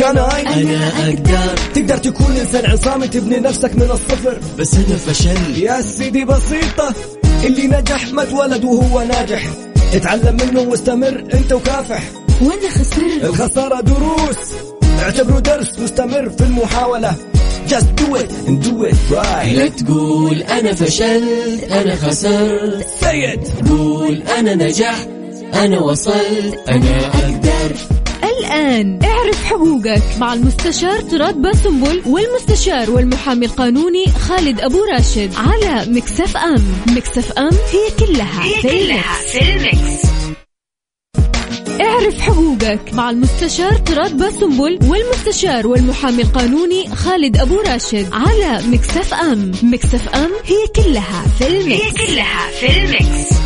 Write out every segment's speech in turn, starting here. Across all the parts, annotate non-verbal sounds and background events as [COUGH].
كان أنا أقدر. تقدر تكون إنسان عصامي تبني نفسك من الصفر. بس أنا فشل. يا سيدي بسيطة اللي نجح ما اتولد وهو ناجح. اتعلم منه واستمر أنت وكافح. وأنا خسرت. الخسارة دروس. اعتبره درس مستمر في المحاولة. Just do it and do it right. لا تقول أنا فشلت أنا خسرت. Say it. قول أنا نجحت أنا وصلت. أنا أقدر. الآن اعرف حقوقك مع المستشار تراد باسنبل والمستشار والمحامي القانوني خالد أبو راشد على مكسف أم مكسف أم هي كلها هي في كلها في المكس. اعرف حقوقك مع المستشار تراد باسنبل والمستشار والمحامي القانوني خالد أبو راشد على مكسف أم مكسف أم هي كلها في المكس. هي كلها في المكس.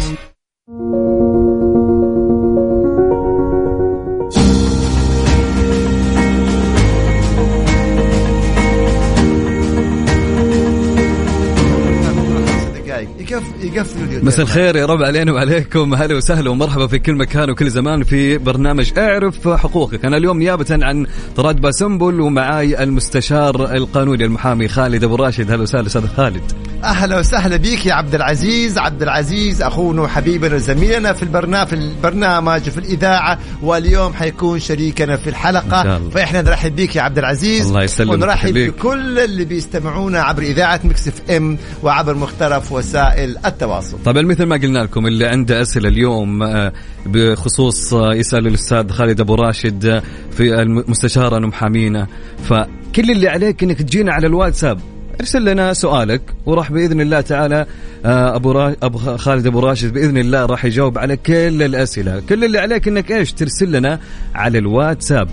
يقفلوا اليوتيوب. مساء الخير يا رب علينا وعليكم. هلا وسهلا ومرحبا في كل مكان وكل زمان في برنامج أعرف حقوقك. أنا اليوم نيابة عن طراد باسنبل ومعاي المستشار القانوني المحامي خالد أبو راشد. هلا وسهلا أستاذ خالد. أهلا وسهلا بك يا عبد العزيز. عبد العزيز أخونا وحبيبنا وزميلنا في البرنامج في البرنامج في الإذاعة واليوم حيكون شريكنا في الحلقة. فإحنا نرحب بك يا عبد العزيز. الله يسلمك. ونرحب. بكل اللي بيستمعونا عبر إذاعة مكس إف إم وعبر مختلف وسائل التواصل. طبعا مثل ما قلنا لكم اللي عنده أسئلة اليوم آه، بخصوص آه، يسأل الأستاذ خالد أبو راشد آه، في المستشارة ومحامينا فكل اللي عليك إنك تجينا على الواتساب. ارسل لنا سؤالك وراح بإذن الله تعالى أبو را... أبو خالد أبو راشد بإذن الله راح يجاوب على كل الأسئلة، كل اللي عليك إنك إيش؟ ترسل لنا على الواتساب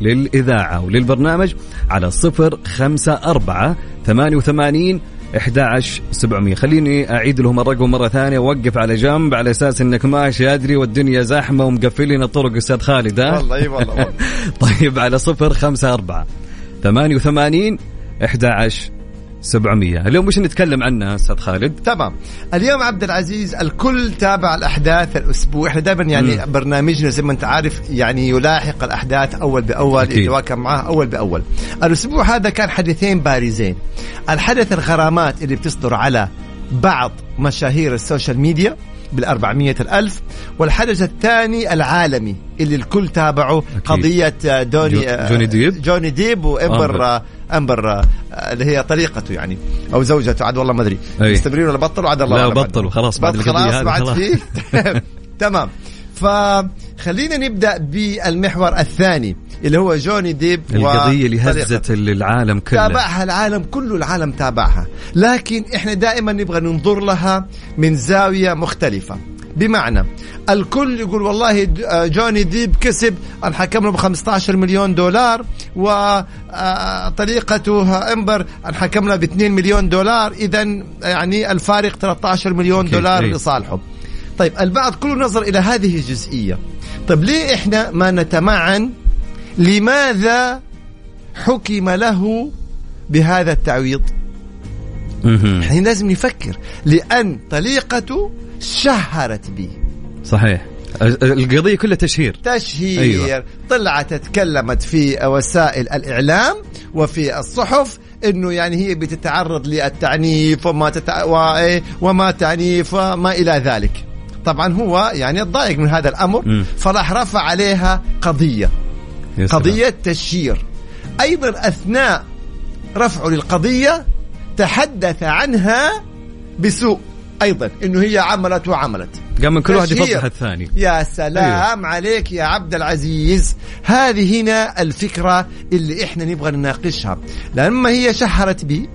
للإذاعة وللبرنامج على صفر خمسة أربعة ثمانية وثمانين 11700 خليني أعيد لهم الرقم مرة ثانية وقف على جنب على أساس أنك ماشي أدري والدنيا زحمة ومقفلين الطرق أستاذ خالد ها؟ والله أي والله. [LAUGHS] طيب على صفر خمسة أربعة ثمانية وثمانين 11 700 اليوم وش نتكلم عنها أستاذ خالد؟ تمام اليوم عبد العزيز الكل تابع الأحداث الأسبوع إحنا دائما يعني مم. برنامجنا زي ما أنت عارف يعني يلاحق الأحداث أول بأول. يتواكب معها أول بأول الأسبوع هذا كان حدثين بارزين الحدث الغرامات اللي بتصدر على بعض مشاهير ال social media بالأربعمية الألف والحدث الثاني العالمي اللي الكل تابعه قضية آه، دوني جو- آه، جوني ديب؟ جوني ديب وأمبر أمبر. آه، آه، اللي هي طليقته يعني أو زوجته عاد والله ما أدري. مستمرين ولا بطلوا عاد الله لا، بطلوا،. خلاص بعد خلاص بعد. فيه [LAUGHS] تمام فخلينا نبدأ بالمحور الثاني اللي هو جوني ديب القضية اللي. هزت العالم كله. تابعها العالم كله العالم تابعها. لكن إحنا دائما نبغى ننظر لها من زاوية مختلفة. بمعنى الكل يقول والله آه، جوني ديب كسب انحكم له ب 15 مليون دولار وطليقته أمبر انحكم له ب 2 مليون دولار اذا يعني الفارق 13 مليون دولار أي. لصالحه. طيب البعض كله نظر إلى هذه الجزئية. طيب ليه إحنا ما نتمعن لماذا حكم له بهذا التعويض. إحنا لازم نفكر لأن طليقته شهرت به صحيح. القضية كلها تشهير. تشهير. أيوة. طلعت تكلمت في وسائل الإعلام وفي الصحف إنه يعني هي بتتعرض للتعنيف وما تتع... و... وما تعنيف وما إلى ذلك. طبعا هو يعني ضايق من هذا الأمر مم. فراح رفع عليها قضية. قضية تشهير أيضا أثناء رفعه للقضية تحدث عنها بسوء أيضا أنه هي عملت وعملت قام من كل واحد. يفضح الثاني يا سلام أيوه. عليك يا عبد العزيز هذه هنا الفكرة اللي إحنا نبغى نناقشها لما هي شهرت به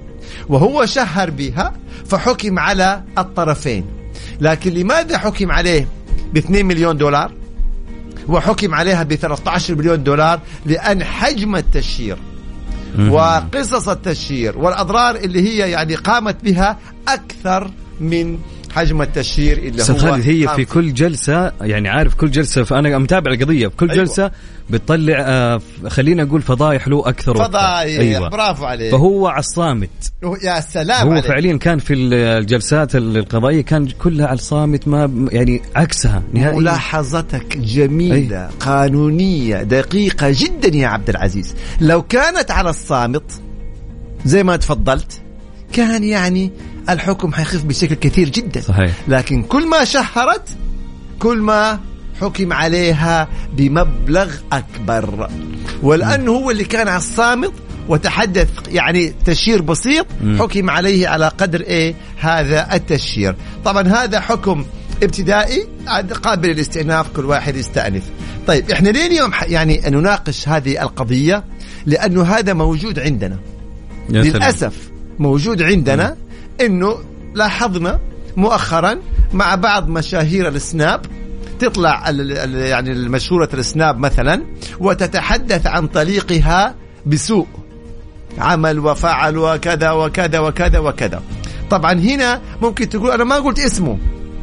وهو شهر بها فحكم على الطرفين لكن لماذا حكم عليه ب 2 مليون دولار وحكم عليها ب 13 مليون دولار لأن حجم التشهير. وقصص التشهير والأضرار اللي هي يعني قامت بها أكثر من حجم التشهير اللي هو خالد هي في كل جلسة يعني عارف كل جلسة فأنا متابع القضية في كل أيوة. جلسة بتطلع آه، خلينا نقول فضايح له أكثر. فضايح أيوة. برافو عليك فهو على الصامت يا سلام هو عليك. فعليا كان في الجلسات القضائيه كان كلها على الصامت ما يعني عكسها نهائيا ملاحظتك جميلة قانونية دقيقة جدا يا عبد العزيز لو كانت على الصامت زي ما تفضلت كان يعني الحكم حيخف بشكل كثير جدا. صحيح. لكن كل ما شهرت كل ما حكم عليها بمبلغ أكبر. ولأنه هو اللي كان على الصامت وتحدث يعني تشهير بسيط. حكم عليه على قدر إيه؟ هذا التشهير طبعا هذا حكم ابتدائي قابل للاستئناف كل واحد يستأنف. طيب إحنا ليه اليوم يعني نناقش هذه القضية لأنه هذا موجود عندنا. يا سلام. للأسف موجود عندنا أنه لاحظنا مؤخرا مع بعض مشاهير السناب تطلع يعني المشهورة السناب مثلا وتتحدث عن طليقها بسوء. عمل وفعل وكذا وكذا وكذا وكذا. طبعا هنا ممكن تقول أنا ما قلت اسمه.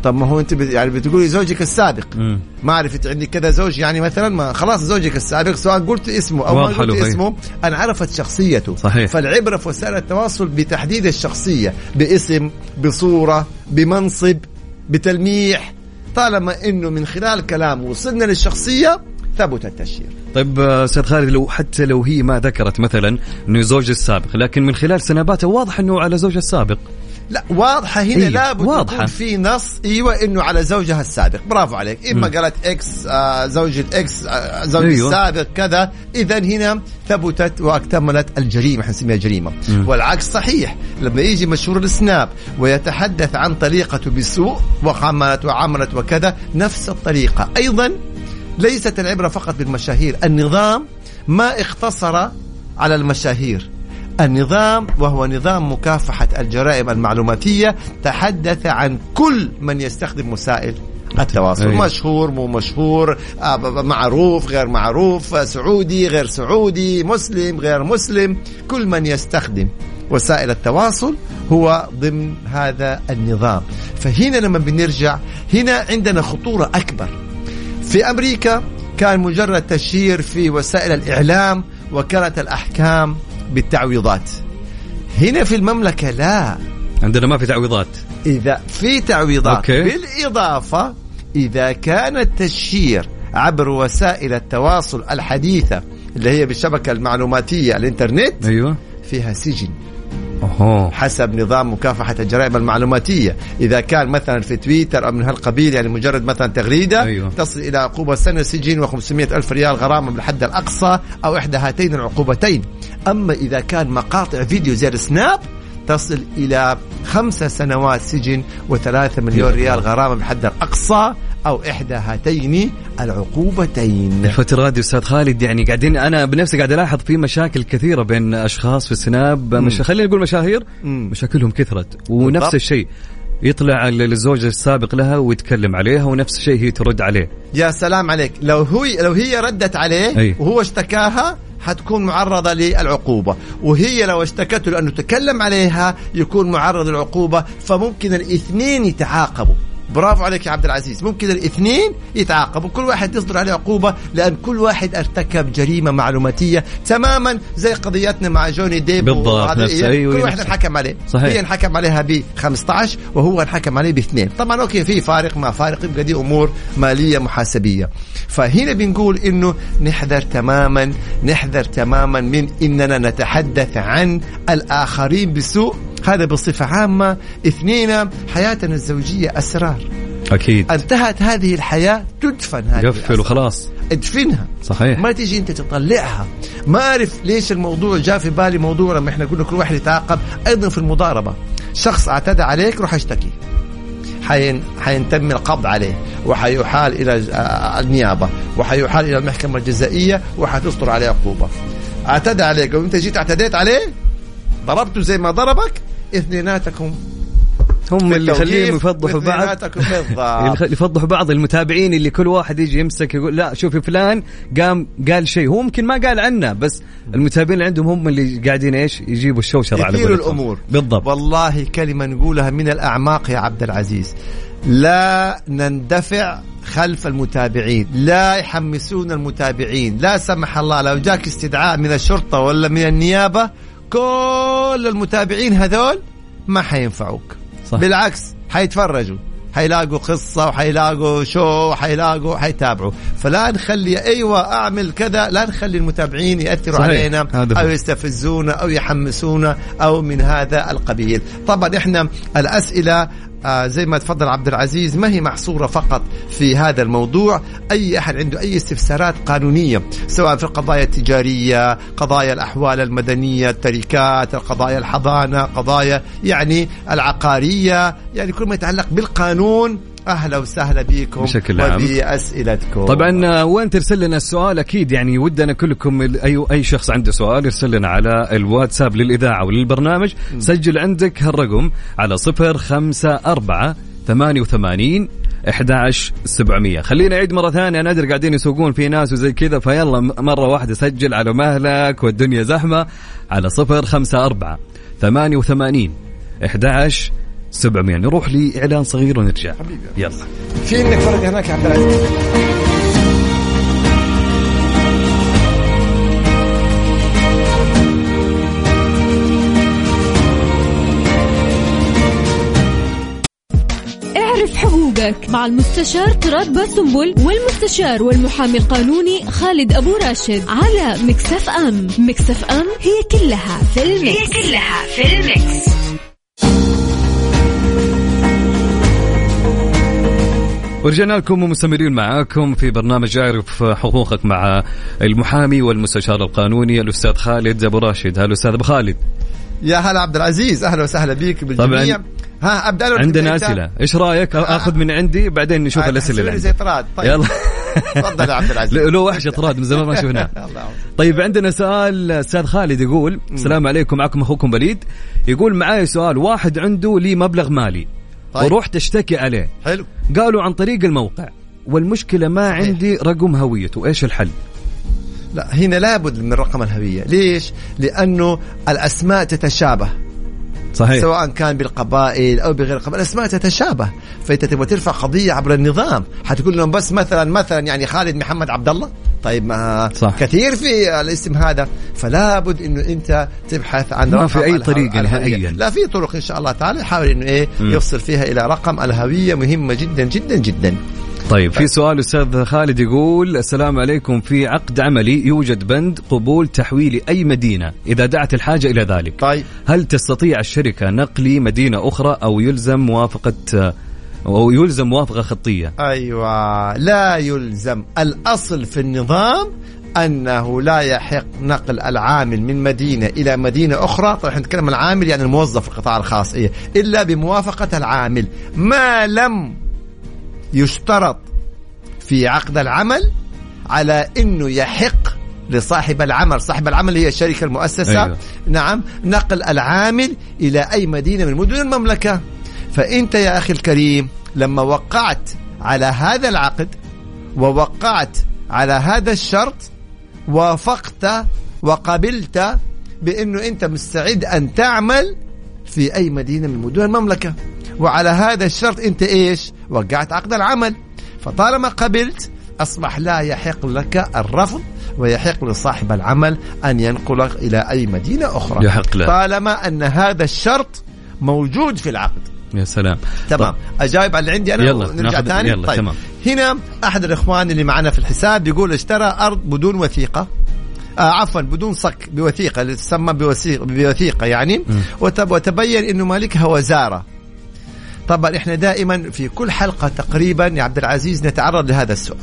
طب ما هو انت بت- يعني بتقولي زوجك السابق مم. ما عرفت عندك كذا زوج يعني مثلا ما خلاص زوجك السابق سواء قلت اسمه أو ما قلت هي. اسمه أنا عرفت شخصيته صحيح. فالعبرة في وسائل التواصل بتحديد الشخصية باسم بصورة بمنصب بتلميح طالما إنه من خلال كلام وصلنا للشخصية ثبت التشهير طيب آه، أستاذ خالد لو حتى لو هي ما ذكرت مثلا إنه زوج السابق لكن من خلال سناباته واضح إنه على زوج السابق لا واضحة هنا أيوة، لابد واضحة. يكون في نص أيوه إنه على زوجها السابق برافو عليك إما. قالت ex آه زوج ال ex آه زوج. أيوة. السابق كذا اذا هنا ثبتت واكتملت الجريمة حنسميها جريمة مم. والعكس صحيح لما يجي مشهور السناب ويتحدث عن طريقته بالسوء وعملت وعملت وكذا نفس الطريقة أيضا ليست العبرة فقط بالمشاهير النظام ما اختصر على المشاهير النظام وهو نظام مكافحة الجرائم المعلوماتية تحدث عن كل من يستخدم وسائل التواصل. أيوة. مشهور مو مشهور آه، معروف غير معروف سعودي غير سعودي مسلم غير مسلم. كل من يستخدم وسائل التواصل هو ضمن هذا النظام. فهنا لما بنرجع هنا عندنا خطورة أكبر. في أمريكا كان مجرد تشهير في وسائل الإعلام وكالة الأحكام بالتعويضات. هنا في المملكة لا. عندنا ما في تعويضات. إذا في تعويضات أوكي. بالإضافة إذا كان التشهير عبر وسائل التواصل الحديثة اللي هي بالشبكة المعلوماتية الإنترنت أيوه. فيها سجن. حسب نظام مكافحة الجرائم المعلوماتية. إذا كان مثلا في تويتر أو من هالقبيل يعني مجرد مثلا تغريدة أيوة. تصل إلى عقوبة سنة سجن و500 ألف ريال غرامة بالحد الأقصى أو إحدى هاتين العقوبتين. أما إذا كان مقاطع فيديو زي السناب تصل إلى خمس سنوات سجن وثلاثة مليون ريال غرامة بالحد الأقصى. أو إحدى هاتين العقوبتين. الفترة دي أستاذ خالد يعني قاعدين أنا بنفسي قاعد ألاحظ في مشاكل كثيرة بين أشخاص في السناب. مش خلينا نقول مشاهير. مشاكلهم كثرت. ونفس بالضبط. الشيء يطلع الزوج السابق لها ويتكلم عليها ونفس الشيء هي ترد عليه. يا سلام عليك. لو هو لو هي ردت عليه أي. وهو اشتكاها حتكون معرضة للعقوبة. وهي لو اشتكته لأنه تكلم عليها يكون معرض للعقوبة فممكن الاثنين يتعاقبوا. برافو عليك يا عبد العزيز. ممكن الاثنين يتعاقبوا. كل واحد يصدر عليه عقوبة لأن كل واحد ارتكب جريمة معلوماتية تماما زي قضيتنا مع جوني ديب بالضبط، أيوة، كل واحد انحكم عليه. صحيح. هي انحكم عليها ب 15 وهو انحكم عليه باثنين طبعا أوكي في فارق ما فارق يبقى دي أمور مالية محاسبية. فهنا بنقول إنه نحذر تماما نحذر تماما من إننا نتحدث عن الآخرين بسوء هذا بصفة عامة. اثنين حياتنا الزوجية أسرار. أكيد. انتهت هذه الحياة تدفن هذه قفل. وخلاص. ادفنها. صحيح. ما تيجي أنت تطلعها. ما أعرف ليش الموضوع جاء في بالي موضوع لما إحنا قلنا كل واحد يتعاقب أيضا في المضاربة. شخص اعتدى عليك روح اشتكي. حين حيتم القبض عليه. وحيحال إلى آه، النيابة. وحيحال إلى المحكمة الجزائية. وحتصدر عليه عقوبة. اعتدى عليك. وإنت جيت اعتديت عليه؟ ضربته زي ما ضربك؟ اثنيناتكم هم اللي يخليهم يفضحوا بعض. [LAUGHS] يفضحوا بعض المتابعين اللي كل واحد يجي يمسك يقول لا شوفي فلان قام قال شيء. هو ممكن ما قال عنه بس المتابعين اللي عندهم هم اللي قاعدين إيش؟ يجيبوا الشوشرة على. الأمور. بالضبط. والله كلمة نقولها من الأعماق يا عبد العزيز. لا نندفع خلف المتابعين لا يحمسون المتابعين. لا سمح الله لو جاك استدعاء من الشرطة ولا من النيابة كل المتابعين هذول ما حينفعوك صح. بالعكس حيتفرجوا حيلاقوا قصة وحيلاقوا شو وحيلاقوا حيتابعوا فلا نخلي أيوة أعمل كذا لا نخلي المتابعين يأثروا صحيح. علينا. أو يستفزونا أو يحمسونا أو من هذا القبيل طبعا إحنا الأسئلة آه زي ما تفضل عبد العزيز ما هي محصورة فقط في هذا الموضوع؟ أي أحد عنده أي استفسارات قانونية سواء في القضايا التجارية قضايا الأحوال المدنية التركات القضايا الحضانة قضايا يعني العقارية يعني كل ما يتعلق بالقانون أهلا وسهلا بكم بشكل عام. وبأسئلتكم طبعا وين ترسل لنا السؤال؟ أكيد يعني ودنا كلكم اي أي شخص عنده سؤال يرسل لنا على الواتساب للإذاعة وللبرنامج. سجل عندك هالرقم على صفر خمسة أربعة ثمانية وثمانين 11700 خلينا نعيد مرة ثانية. نادر قاعدين يسوقون في ناس وزي كذا فيلا م- مرة واحدة سجل. على مهلك والدنيا زحمة. على صفر خمسة أربعة ثمانية وثمانين 11700 نروح لإعلان صغير ونرجع. حبيبي. يلا. في عندك فرق هناك يا عبد العزيز؟ اعرف حقوقك مع المستشار تراد باسنبل والمستشار والمحامي القانوني خالد أبو راشد على Mix FM. Mix FM هي كلها في ال mix هي كلها في ال mix ورجعنا لكم ومستمرين معاكم في برنامج اعرف حقوقك مع المحامي والمستشار القانوني الأستاذ خالد أبو راشد. هلا أستاذ أبو خالد. يا هلا عبد العزيز أهلا وسهلا بك بالجميع. طبعاً. ها أبدأ عندنا. أسئلة. إيش رأيك؟ آخذ من عندي بعدين نشوف آه، الأسئلة اللي زي طراد. طيب. يلا. تفضل يا عبد العزيز. [LAUGHS] له وحشه طراد من زمان ما [LAUGHS] شفناه. طيب عندنا سؤال أستاذ خالد يقول السلام عليكم معكم أخوكم وليد. يقول معاي سؤال واحد عنده لي مبلغ مالي. طيب. ورحت اشتكي عليه. حلو. قالوا عن طريق الموقع والمشكلة ما صحيح. عندي رقم هويته إيش الحل؟ لا هنا لابد من رقم الهوية. ليش؟ لأنه الأسماء تتشابه. صحيح سواء كان بالقبائل أو بغير القبائل الأسماء تتشابه فإنت تبغى ترفع قضية عبر النظام حتقول لهم بس مثلا مثلا يعني خالد محمد عبد الله طيب ما صح. كثير في الاسم هذا فلا بد إنه أنت تبحث عن ما رقم في طريقة الهوية. نهائياً. لا في طرق إن شاء الله تعالى يحاول إنه إيه مم. يفصل فيها إلى رقم الهوية مهمة جدا جدا جدا طيب. في سؤال أستاذ خالد يقول السلام عليكم. في عقد عملي يوجد بند قبول تحويل أي مدينة إذا دعت الحاجة إلى ذلك. طيب. هل تستطيع الشركة نقلي مدينة أخرى أو يلزم موافقة أو يلزم موافقة خطية؟ أيوه لا يلزم. الأصل في النظام أنه لا يحق نقل العامل من مدينة إلى مدينة أخرى. طبعا إحنا نتكلم عن العامل يعني الموظف في القطاع الخاص. إيه؟ إلا بموافقة العامل. ما لم يشترط في عقد العمل على إنه يحق لصاحب العمل. صاحب العمل هي الشركة المؤسسة. أيوة. نعم. نقل العامل إلى أي مدينة من مدن المملكة. فانت يا أخي الكريم لما وقعت على هذا العقد ووقعت على هذا الشرط وافقت وقبلت بإنه أنت مستعد أن تعمل في أي مدينة من مدن المملكة. وعلى هذا الشرط انت إيش؟ وقعت عقد العمل. فطالما قبلت أصبح لا يحق لك الرفض ويحق لصاحب العمل أن ينقلك إلى أي مدينة أخرى. يحق له. طالما أن هذا الشرط موجود في العقد. يا سلام. تمام. اجاوب على اللي عندي أنا يلا، ناخذ- ثاني؟ يلا، طيب. تمام. هنا أحد الإخوان اللي معنا في الحساب يقول اشترى أرض بدون وثيقة. آه عفوا بدون صك بوثيقة اللي تسمى بوثيقه, بوثيقة يعني. وتب وتبين إنه مالكها وزارة. طبعا إحنا دائما في كل حلقة تقريبا يا عبد العزيز نتعرض لهذا السؤال.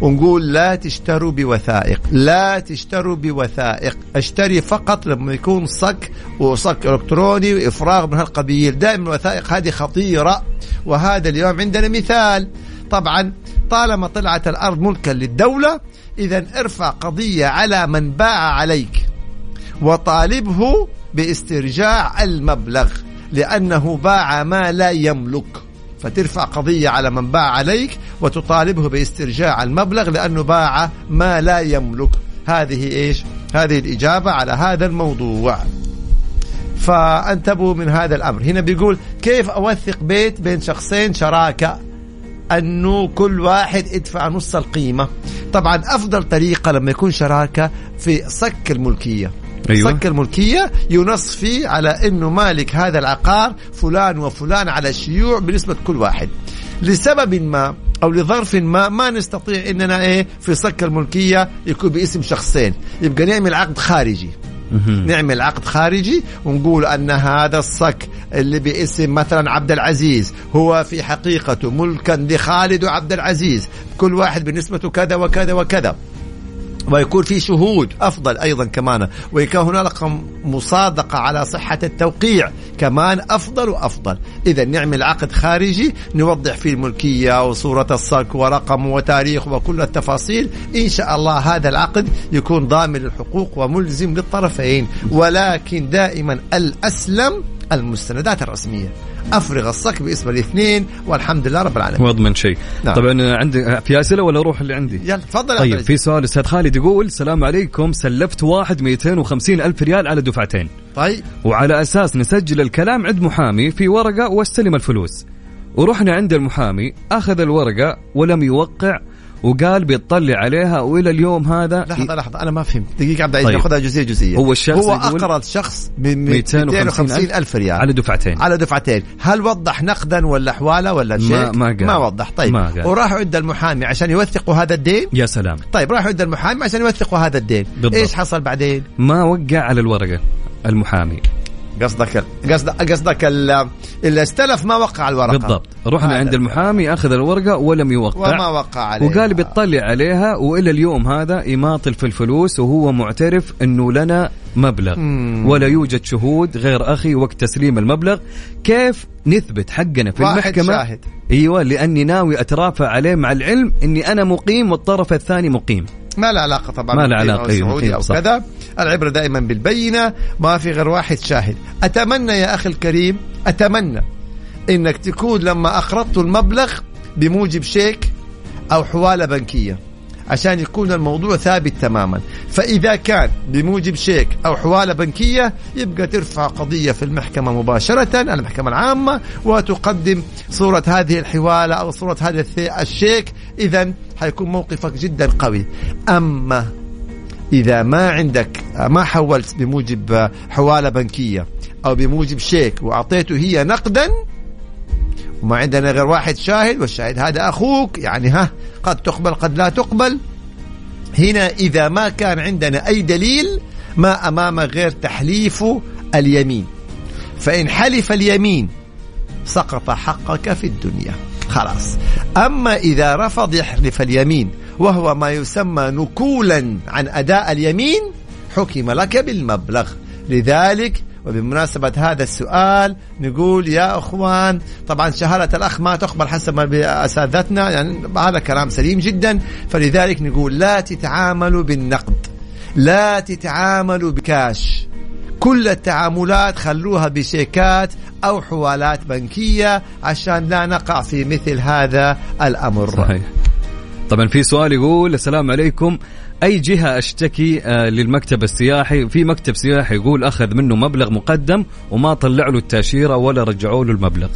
ونقول لا تشتروا بوثائق لا تشتروا بوثائق اشتري فقط لما يكون صك وصك إلكتروني وإفراغ من هالقبيل. دائما الوثائق هذه خطيرة وهذا اليوم عندنا مثال. طبعا طالما طلعت الأرض ملكا للدولة اذا ارفع قضية على من باع عليك وطالبه باسترجاع المبلغ. لأنه باع ما لا يملك. فترفع قضية على من باع عليك وتطالبه باسترجاع المبلغ لأنه باع ما لا يملك. هذه إيش؟ هذه الإجابة على هذا الموضوع. فأنتبهوا من هذا الأمر. هنا بيقول كيف أوثق بيت بين شخصين شراكة؟ أنه كل واحد يدفع نص القيمة. طبعا أفضل طريقة لما يكون شراكة في صك الملكية. أيوة. صك الملكيه ينص فيه على إنه مالك هذا العقار فلان وفلان على الشيوع بنسبة كل واحد. لسبب ما أو لظرف ما ما نستطيع إننا إيه في صك الملكيه يكون باسم شخصين. يبقى نعمل عقد خارجي. نعمل عقد خارجي ونقول أن هذا الصك اللي باسم مثلا عبد العزيز هو في حقيقته ملكا لخالد وعبد العزيز. كل واحد بنسبته كذا وكذا وكذا. ويكون في شهود أفضل أيضا كمان. ويكون هنالك مصادقة على صحة التوقيع كمان أفضل وأفضل. إذا نعمل عقد خارجي نوضح فيه الملكية وصورة الصك ورقم وتاريخ وكل التفاصيل. إن شاء الله هذا العقد يكون ضامن للحقوق وملزم للطرفين. ولكن دائما الأسلم المستندات الرسمية. أفرغ الصك باسم الاثنين والحمد لله رب العالمين. واضمن شيء. نعم. طبعا عندي في أسئلة ولا أروح اللي عندي؟ يلا تفضل طيب في سؤال أستاذ خالد يقول السلام عليكم سلفت واحد 250 ألف ريال على دفعتين. طيب. وعلى أساس نسجل الكلام عند محامي في ورقة وأستلم الفلوس. ورحنا عند المحامي أخذ الورقة ولم يوقع وقال بيطلع عليها وإلى اليوم هذا لحظة لحظة أنا ما فهمت. دقيقة عبد العزيز طيب. ناخذها جزئية جزئية. هو الشخص هو أقرض شخص من 250 250 ألف ريال. على دفعتين. على دفعتين. هل وضح نقدا ولا حواله ولا شيك؟ ما- ما قال. ما وضح. طيب. ما قال. وراحوا عند المحامي عشان يوثقوا هذا الدين؟ يا سلام. طيب راحوا عند المحامي عشان يوثقوا هذا الدين. بالضبط. إيش حصل بعدين؟ ما وقع على الورقة المحامي. قصدك قصدك قصدك ال- اللي استلف ما وقع على الورقة. بالضبط. رحنا. عند المحامي أخذ الورقة ولم يوقع. وما وقع عليه. وقال بيطلع عليها وإلى اليوم هذا يماطل في الفلوس وهو معترف إنه لنا مبلغ. مم. ولا يوجد شهود غير أخي وقت تسليم المبلغ. كيف نثبت حقنا في واحد المحكمة؟ شاهد. أيوه لأني ناوي أترافع عليه مع العلم إني أنا مقيم والطرف الثاني مقيم. ما له علاقة طبعا ما له أو أيوة، سعودي أيوة، أو صح. كذا. العبرة دائما بالبينة ما في غير واحد شاهد. أتمنى يا أخي الكريم أتمنى إنك تكون لما أقرضت المبلغ بموجب شيك أو حوالة بنكية عشان يكون الموضوع ثابت تماما. فإذا كان بموجب شيك أو حوالة بنكية يبقى ترفع قضية في المحكمة مباشرة المحكمة العامة وتقدم صورة هذه الحوالة أو صورة هذا الشيك إذا حيكون موقفك جدا قوي. أما إذا ما عندك ما حولت بموجب حوالة بنكية أو بموجب شيك وأعطيته هي نقدا وما عندنا غير واحد شاهد والشاهد هذا أخوك يعني ها قد تقبل قد لا تقبل. هنا إذا ما كان عندنا أي دليل ما أمامك غير تحليف اليمين. فإن حلف اليمين سقط حقك في الدنيا. خلاص. أما إذا رفض يحلف اليمين وهو ما يسمى نكولا عن أداء اليمين حكم لك بالمبلغ. لذلك وبمناسبة هذا السؤال نقول يا أخوان طبعا شهادة الأخ ما تقبل حسب ما أساتذتنا يعني هذا كلام سليم جدا. فلذلك نقول لا تتعاملوا بالنقد لا تتعاملوا بكاش. كل التعاملات خلوها بشيكات أو حوالات بنكية عشان لا نقع في مثل هذا الأمر. صحيح. طبعا في سؤال يقول السلام عليكم. أي جهة أشتكي آه، للمكتب السياحي؟ في مكتب سياحي يقول أخذ منه مبلغ مقدم وما طلع له التأشيرة ولا رجعوا له المبلغ.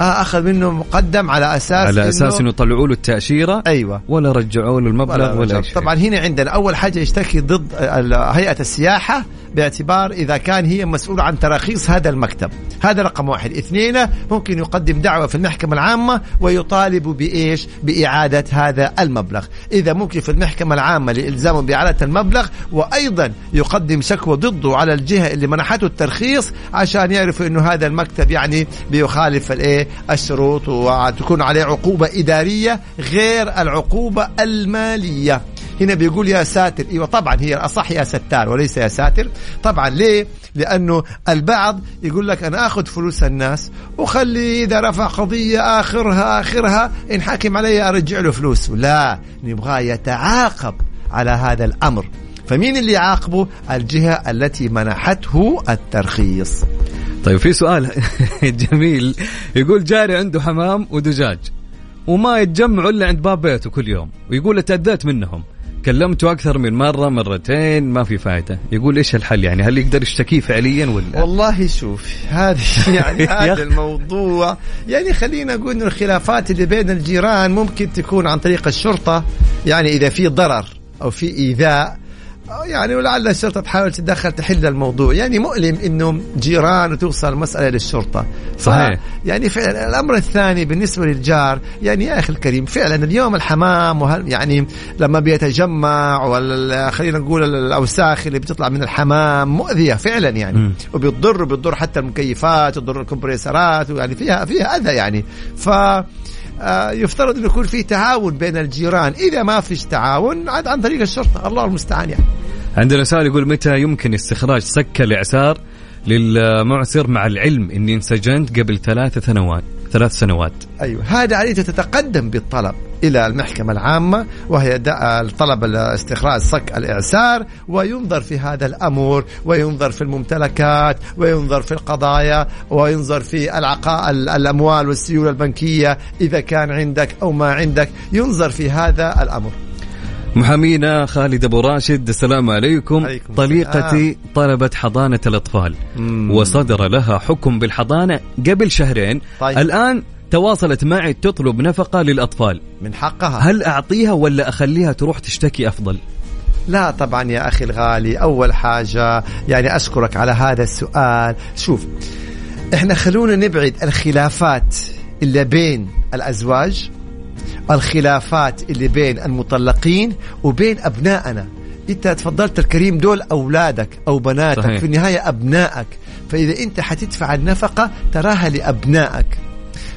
آه أخذ منه مقدم على أساس على أساس إنه طلعوا له التأشيرة أيوة. ولا رجعوا له المبلغ ولا, رجع. شيء. طبعا هنا عندنا أول حاجة يشتكي ضد هيئة السياحة باعتبار إذا كان هي مسؤولة عن تراخيص هذا المكتب. هذا رقم واحد. اثنين ممكن يقدم دعوة في المحكمة العامة ويطالب بإيش؟ بإعادة هذا المبلغ. إذا ممكن في المحكمة العامة لالزامه بإعادة المبلغ وأيضا يقدم شكوى ضده على الجهة اللي منحته الترخيص عشان يعرفوا إنه هذا المكتب يعني بيخالف الإيه؟ الشروط وتكون عليه عقوبة إدارية غير العقوبة المالية. هنا بيقول يا ساتر. إيوه طبعا هي الاصح يا ستار وليس يا ساتر. طبعا ليه؟ لأنه البعض يقول لك أنا آخذ فلوس الناس وخلي إذا رفع قضية آخرها آخرها إن حاكم علي أرجع له فلوسه لا نبغاه يتعاقب على هذا الأمر. فمين اللي يعاقبه؟ الجهة التي منحته الترخيص. طيب في سؤال [LAUGHS] جميل. يقول جاري عنده حمام ودجاج وما يتجمعوا إلا عند باب بيته كل يوم. ويقول تأديت منهم. كلمته أكثر من مرة مرتين ما في فائده يقول إيش الحل يعني؟ هل يقدر يشتكيه فعليا ولا؟ والله شوف هذه [LAUGHS] يعني هذا الموضوع يعني خلينا نقول إنه الخلافات اللي بين الجيران ممكن تكون عن طريق الشرطة يعني إذا في ضرر أو في إيذاء يعني ولعل الشرطة تحاول تتدخل تحل الموضوع يعني مؤلم إنه جيران وتوصل المسألة للشرطة صحيح. يعني فعلا الأمر الثاني بالنسبة للجار يعني يا أخي الكريم فعلا اليوم الحمام وهل يعني لما بيتجمع ولا خلينا نقول الأوساخ اللي بتطلع من الحمام مؤذية فعلا يعني مم. وبتضر بتضر حتى المكيفات وتضر الكمبريسرات يعني فيها فيها أذى يعني ف آه، يفترض إنه يكون في تعاون بين الجيران. إذا ما فيش تعاون عاد عن طريق الشرطة. الله المستعان يعني. عندنا سؤال يقول متى يمكن استخراج سك الاعسار للمعسر مع العلم إني انسجنت قبل ثلاث سنوات؟ ثلاث سنوات. أيوه. هذا عليه تتقدم بالطلب إلى المحكمة العامة وهي طلب استخراج صك الإعسار وينظر في هذا الامر وينظر في الممتلكات وينظر في القضايا وينظر في العقاء ال- الأموال والسيولة البنكية إذا كان عندك أو ما عندك ينظر في هذا الأمر. محامينا خالد أبو راشد السلام عليكم. طليقتي طلبت حضانة الأطفال. مم. وصدر لها حكم بالحضانة قبل شهرين. طيب. الآن تواصلت معي تطلب نفقة للأطفال. من حقها. هل أعطيها ولا أخليها تروح تشتكي أفضل؟ لا طبعا يا أخي الغالي أول حاجة يعني أشكرك على هذا السؤال. شوف إحنا خلونا نبعد الخلافات اللي بين الأزواج الخلافات اللي بين المطلقين وبين أبنائنا. إنت تفضلت الكريم دول أولادك أو بناتك صحيح. في النهاية أبنائك. فإذا إنت حتدفع النفقة تراها لأبنائك.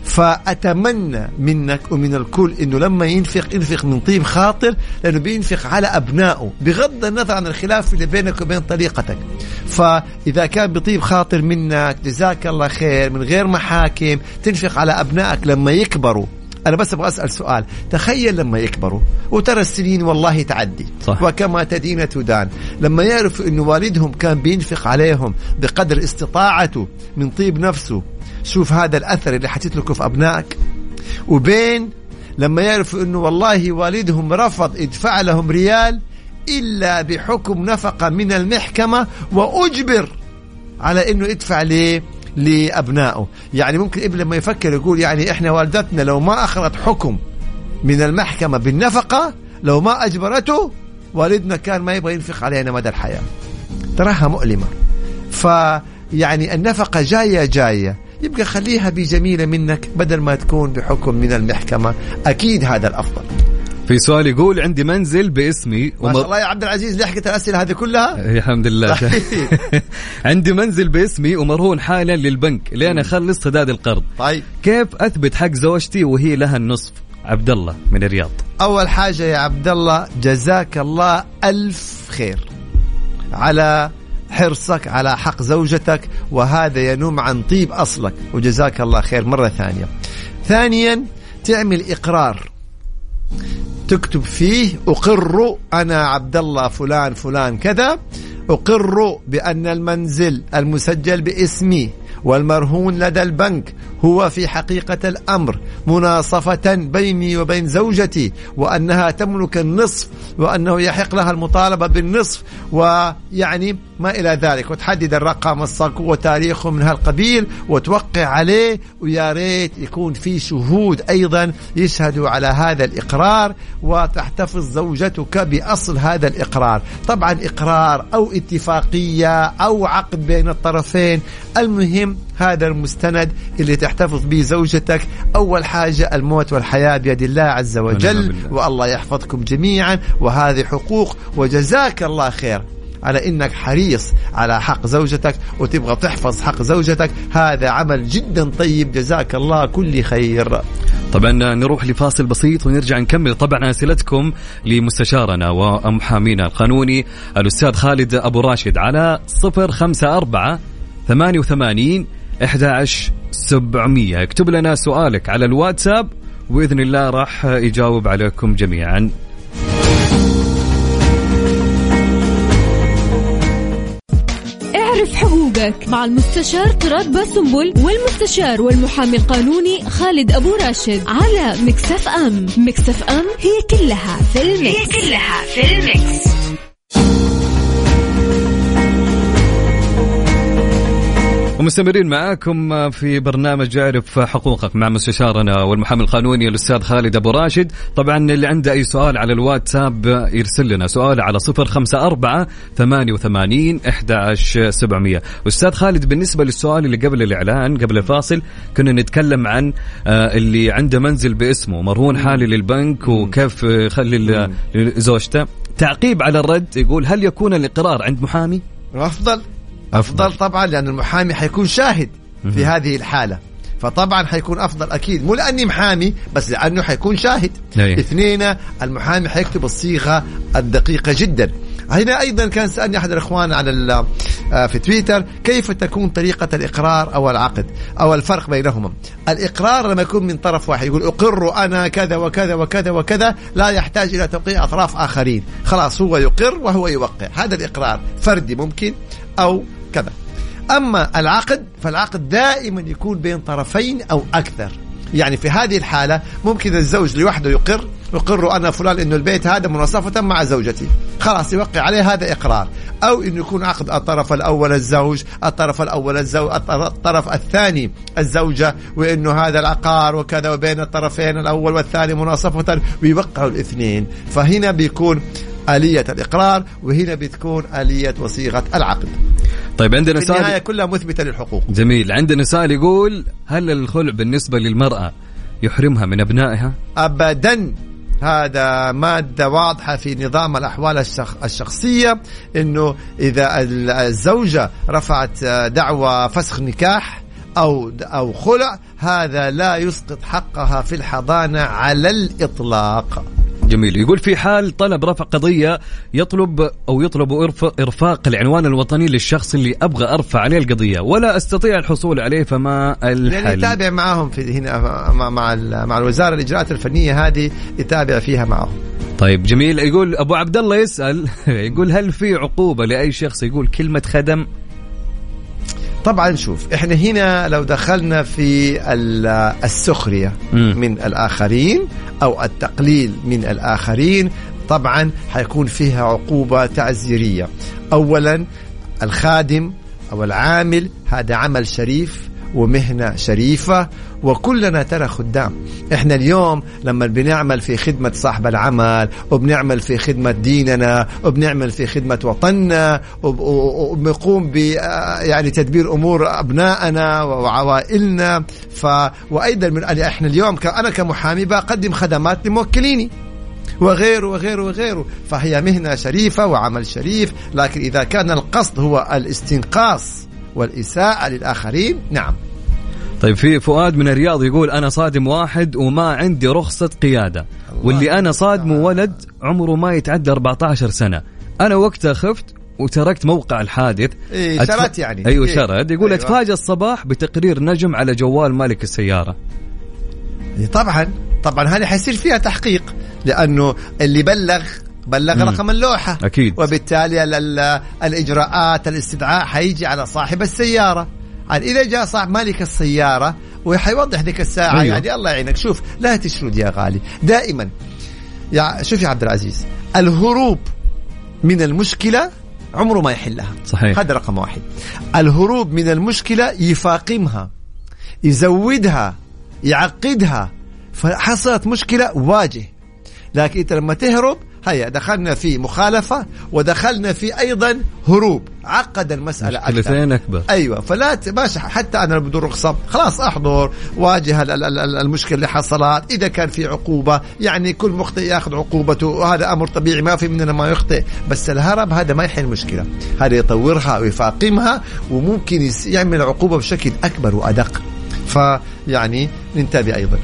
فأتمنى منك ومن الكل أنه لما ينفق ينفق من طيب خاطر لأنه بينفق على أبنائه بغض النظر عن الخلاف اللي بينك وبين طريقتك. فإذا كان بطيب خاطر منك جزاك الله خير من غير محاكم تنفق على أبنائك لما يكبروا. أنا بس أبغى أسأل سؤال. تخيل لما يكبروا وترى السنين والله تعدي. صح. وكما تدين تدان. لما يعرفوا أنه والدهم كان بينفق عليهم بقدر استطاعته من طيب نفسه. شوف هذا الأثر اللي حتتركه في أبنائك. وبين لما يعرفوا أنه والله والدهم رفض يدفع لهم ريال إلا بحكم نفقة من المحكمة وأجبر على أنه يدفع ليه؟ لأبنائه. يعني ممكن ابن لما يفكر يقول يعني إحنا والدتنا لو ما أخذت حكم من المحكمة بالنفقة لو ما أجبرته والدنا كان ما يبغى ينفق علينا مدى الحياة. تراها مؤلمة. فيعني النفقة جاية جاية. يبقى خليها بجميلة منك بدل ما تكون بحكم من المحكمة. أكيد هذا الأفضل. في سؤال يقول عندي منزل باسمي ما شاء الله يا عبد العزيز لحقت الأسئلة هذه كلها؟ [LAUGHS] يا الحمد لله. [LAUGHS] عندي منزل باسمي ومرهون حالا للبنك لين أخلص سداد القرض. طيب. كيف أثبت حق زوجتي وهي لها النصف؟ عبد الله من الرياض. أول حاجة يا عبد الله جزاك الله ألف خير على حرصك على حق زوجتك وهذا ينم عن طيب أصلك وجزاك الله خير مرة ثانية. ثانيا تعمل إقرار. تكتب فيه أقر أنا عبد الله فلان فلان كذا أقر بأن المنزل المسجل باسمي والمرهون لدى البنك هو في حقيقة الأمر مناصفة بيني وبين زوجتي وأنها تملك النصف وأنه يحق لها المطالبة بالنصف ويعني ما إلى ذلك. وتحدد الرقم وتاريخه من هالقبيل وتوقع عليه ويا ريت يكون في شهود أيضا يشهدوا على هذا الإقرار وتحتفظ زوجتك بأصل هذا الإقرار. طبعا إقرار أو اتفاقية أو عقد بين الطرفين المهم هذا المستند اللي تحتفظ به زوجتك. أول حاجة الموت والحياة بيد الله عز وجل بالله. والله يحفظكم جميعا. وهذه حقوق وجزاك الله خير. على إنك حريص على حق زوجتك وتبغى تحفظ حق زوجتك هذا عمل جدا طيب. جزاك الله كل خير. طبعا نروح لفاصل بسيط ونرجع نكمل طبعا أسئلتكم لمستشارنا ومحامينا القانوني الأستاذ خالد أبو راشد على 054 88 11700 اكتب لنا سؤالك على الواتساب باذن الله راح يجاوب عليكم جميعا اعرف حقوقك مع المستشار تراد باسنبل والمستشار والمحامي القانوني خالد أبو راشد على Mix FM Mix FM هي كلها في ال mix. هي كلها في ال mix. ومستمرين معاكم في برنامج اعرف حقوقك مع مستشارنا والمحامي القانوني الأستاذ خالد أبو راشد. طبعا اللي عنده أي سؤال على الواتساب يرسل لنا سؤال على صفر خمسة أربعة ثمانية وثمانين أحداش سبعمية. أستاذ خالد بالنسبة للسؤال اللي قبل الإعلان قبل الفاصل كنا نتكلم عن آه، اللي عنده منزل باسمه مرهون حالي للبنك وكيف يخلي زوجته تعقيب على الرد يقول هل يكون الإقرار عند محامي؟ افضل أفضل. طبعا لأن المحامي حيكون شاهد في هذه الحالة. فطبعا حيكون أفضل أكيد. مو لأني محامي بس لأنه حيكون شاهد. أي. اثنين المحامي حيكتب الصيغة الدقيقة جدا. هنا أيضا كان سألني أحد الإخوان على آه، في تويتر كيف تكون طريقة الإقرار أو العقد أو الفرق بينهما؟ الإقرار لما يكون من طرف واحد يقول أقر أنا كذا وكذا وكذا وكذا لا يحتاج إلى توقيع أطراف آخرين. خلاص هو يقر وهو يوقع. هذا الإقرار فردي ممكن أو كذا. أما العقد فالعقد دائما يكون بين طرفين أو أكثر. يعني في هذه الحالة ممكن الزوج لوحده يقر يقر أنا فلان أنه البيت هذا مناصفة مع زوجتي. خلاص يوقع عليه هذا إقرار. أو أنه يكون عقد الطرف الأول الزوج الطرف الأول الزوج الطرف الثاني الزوجة وأنه هذا العقار وكذا وبين الطرفين الأول والثاني مناصفة ويوقعوا الاثنين. فهنا بيكون آلية الإقرار وهنا بتكون آلية وصيغة العقد. طيب عندنا في النهاية سؤال كلها مثبتة للحقوق. جميل. عندنا سؤال يقول هل الخلع بالنسبة للمرأة يحرمها من أبنائها؟ أبدا. هذا مادة واضحة في نظام الأحوال الشخ... الشخصية أنه إذا ال- الزوجة رفعت دعوى فسخ نكاح أو أو خلع هذا لا يسقط حقها في الحضانة على الإطلاق. جميل. يقول في حال طلب رفع قضية يطلب أو يطلب إرف- إرفاق العنوان الوطني للشخص اللي أبغى أرفع عليه القضية ولا أستطيع الحصول عليه فما يعني الحل يتابع معهم في هنا مع مع, مع الوزارة الإجراءات الفنية هذه يتابع فيها معهم طيب جميل. يقول أبو عبد الله يسأل [LAUGHS] يقول هل في عقوبة لأي شخص يقول كلمة خدم؟ طبعا شوف إحنا هنا لو دخلنا في ال- السخرية مم. من الآخرين أو التقليل من الآخرين طبعا حيكون فيها عقوبة تعزيرية أولا الخادم أو العامل هذا عمل شريف ومهنة شريفة وكلنا ترى خدام. إحنا اليوم لما بنعمل في خدمة صاحب العمل وبنعمل في خدمة ديننا وبنعمل في خدمة وطننا وبنقوم ب يعني تدبير أمور أبنائنا وعوائلنا. ف وأيضا من إحنا اليوم أنا كمحامي بقدم خدمات لموكليني. وغيره وغيره وغيره. فهي مهنة شريفة وعمل شريف لكن إذا كان القصد هو الاستنقاص والإساءة للآخرين. نعم. طيب في فؤاد من الرياض يقول أنا صادم واحد وما عندي رخصة قيادة. واللي أنا صادمه ولد عمره ما يتعدى 14 سنة. أنا وقتها خفت وتركت موقع الحادث. إيه، أتف- شرد يعني. أيوه إيه. شرد. يقول أيوة. أتفاجأ الصباح بتقرير نجم على جوال مالك السيارة. طبعا. طبعا هذه حيصير فيها تحقيق لأنه اللي بلغ بلغ مم. رقم اللوحة أكيد. وبالتالي ال- ال- الإجراءات الاستدعاء حيجي على صاحب السيارة عاد إذا جاء صاحب مالك السيارة وحيوضح ذيك الساعة أيوة. أيوه. يعني الله يعينك شوف لا تشرد يا غالي دائما يا شوف يا عبد العزيز الهروب من المشكلة عمره ما يحلها صحيح. هذا رقم واحد الهروب من المشكلة يفاقمها يزودها يعقدها فحصلت مشكلة واجه لكن إنت لما تهرب هيا دخلنا في مخالفة ودخلنا في أيضا هروب. عقد المسألة أكثر. أكبر. أيوه فلا ماشي حتى أنا بدون رخصه خلاص أحضر. واجه ال- ال- ال- المشكلة اللي حصلت. إذا كان في عقوبة يعني كل مخطئ يأخذ عقوبته. وهذا أمر طبيعي ما في مننا ما يخطئ. بس الهرب هذا ما يحل المشكلة هذا يطورها ويفاقمها وممكن يعمل عقوبة بشكل أكبر وأدق. فيعني ننتبه أيضا.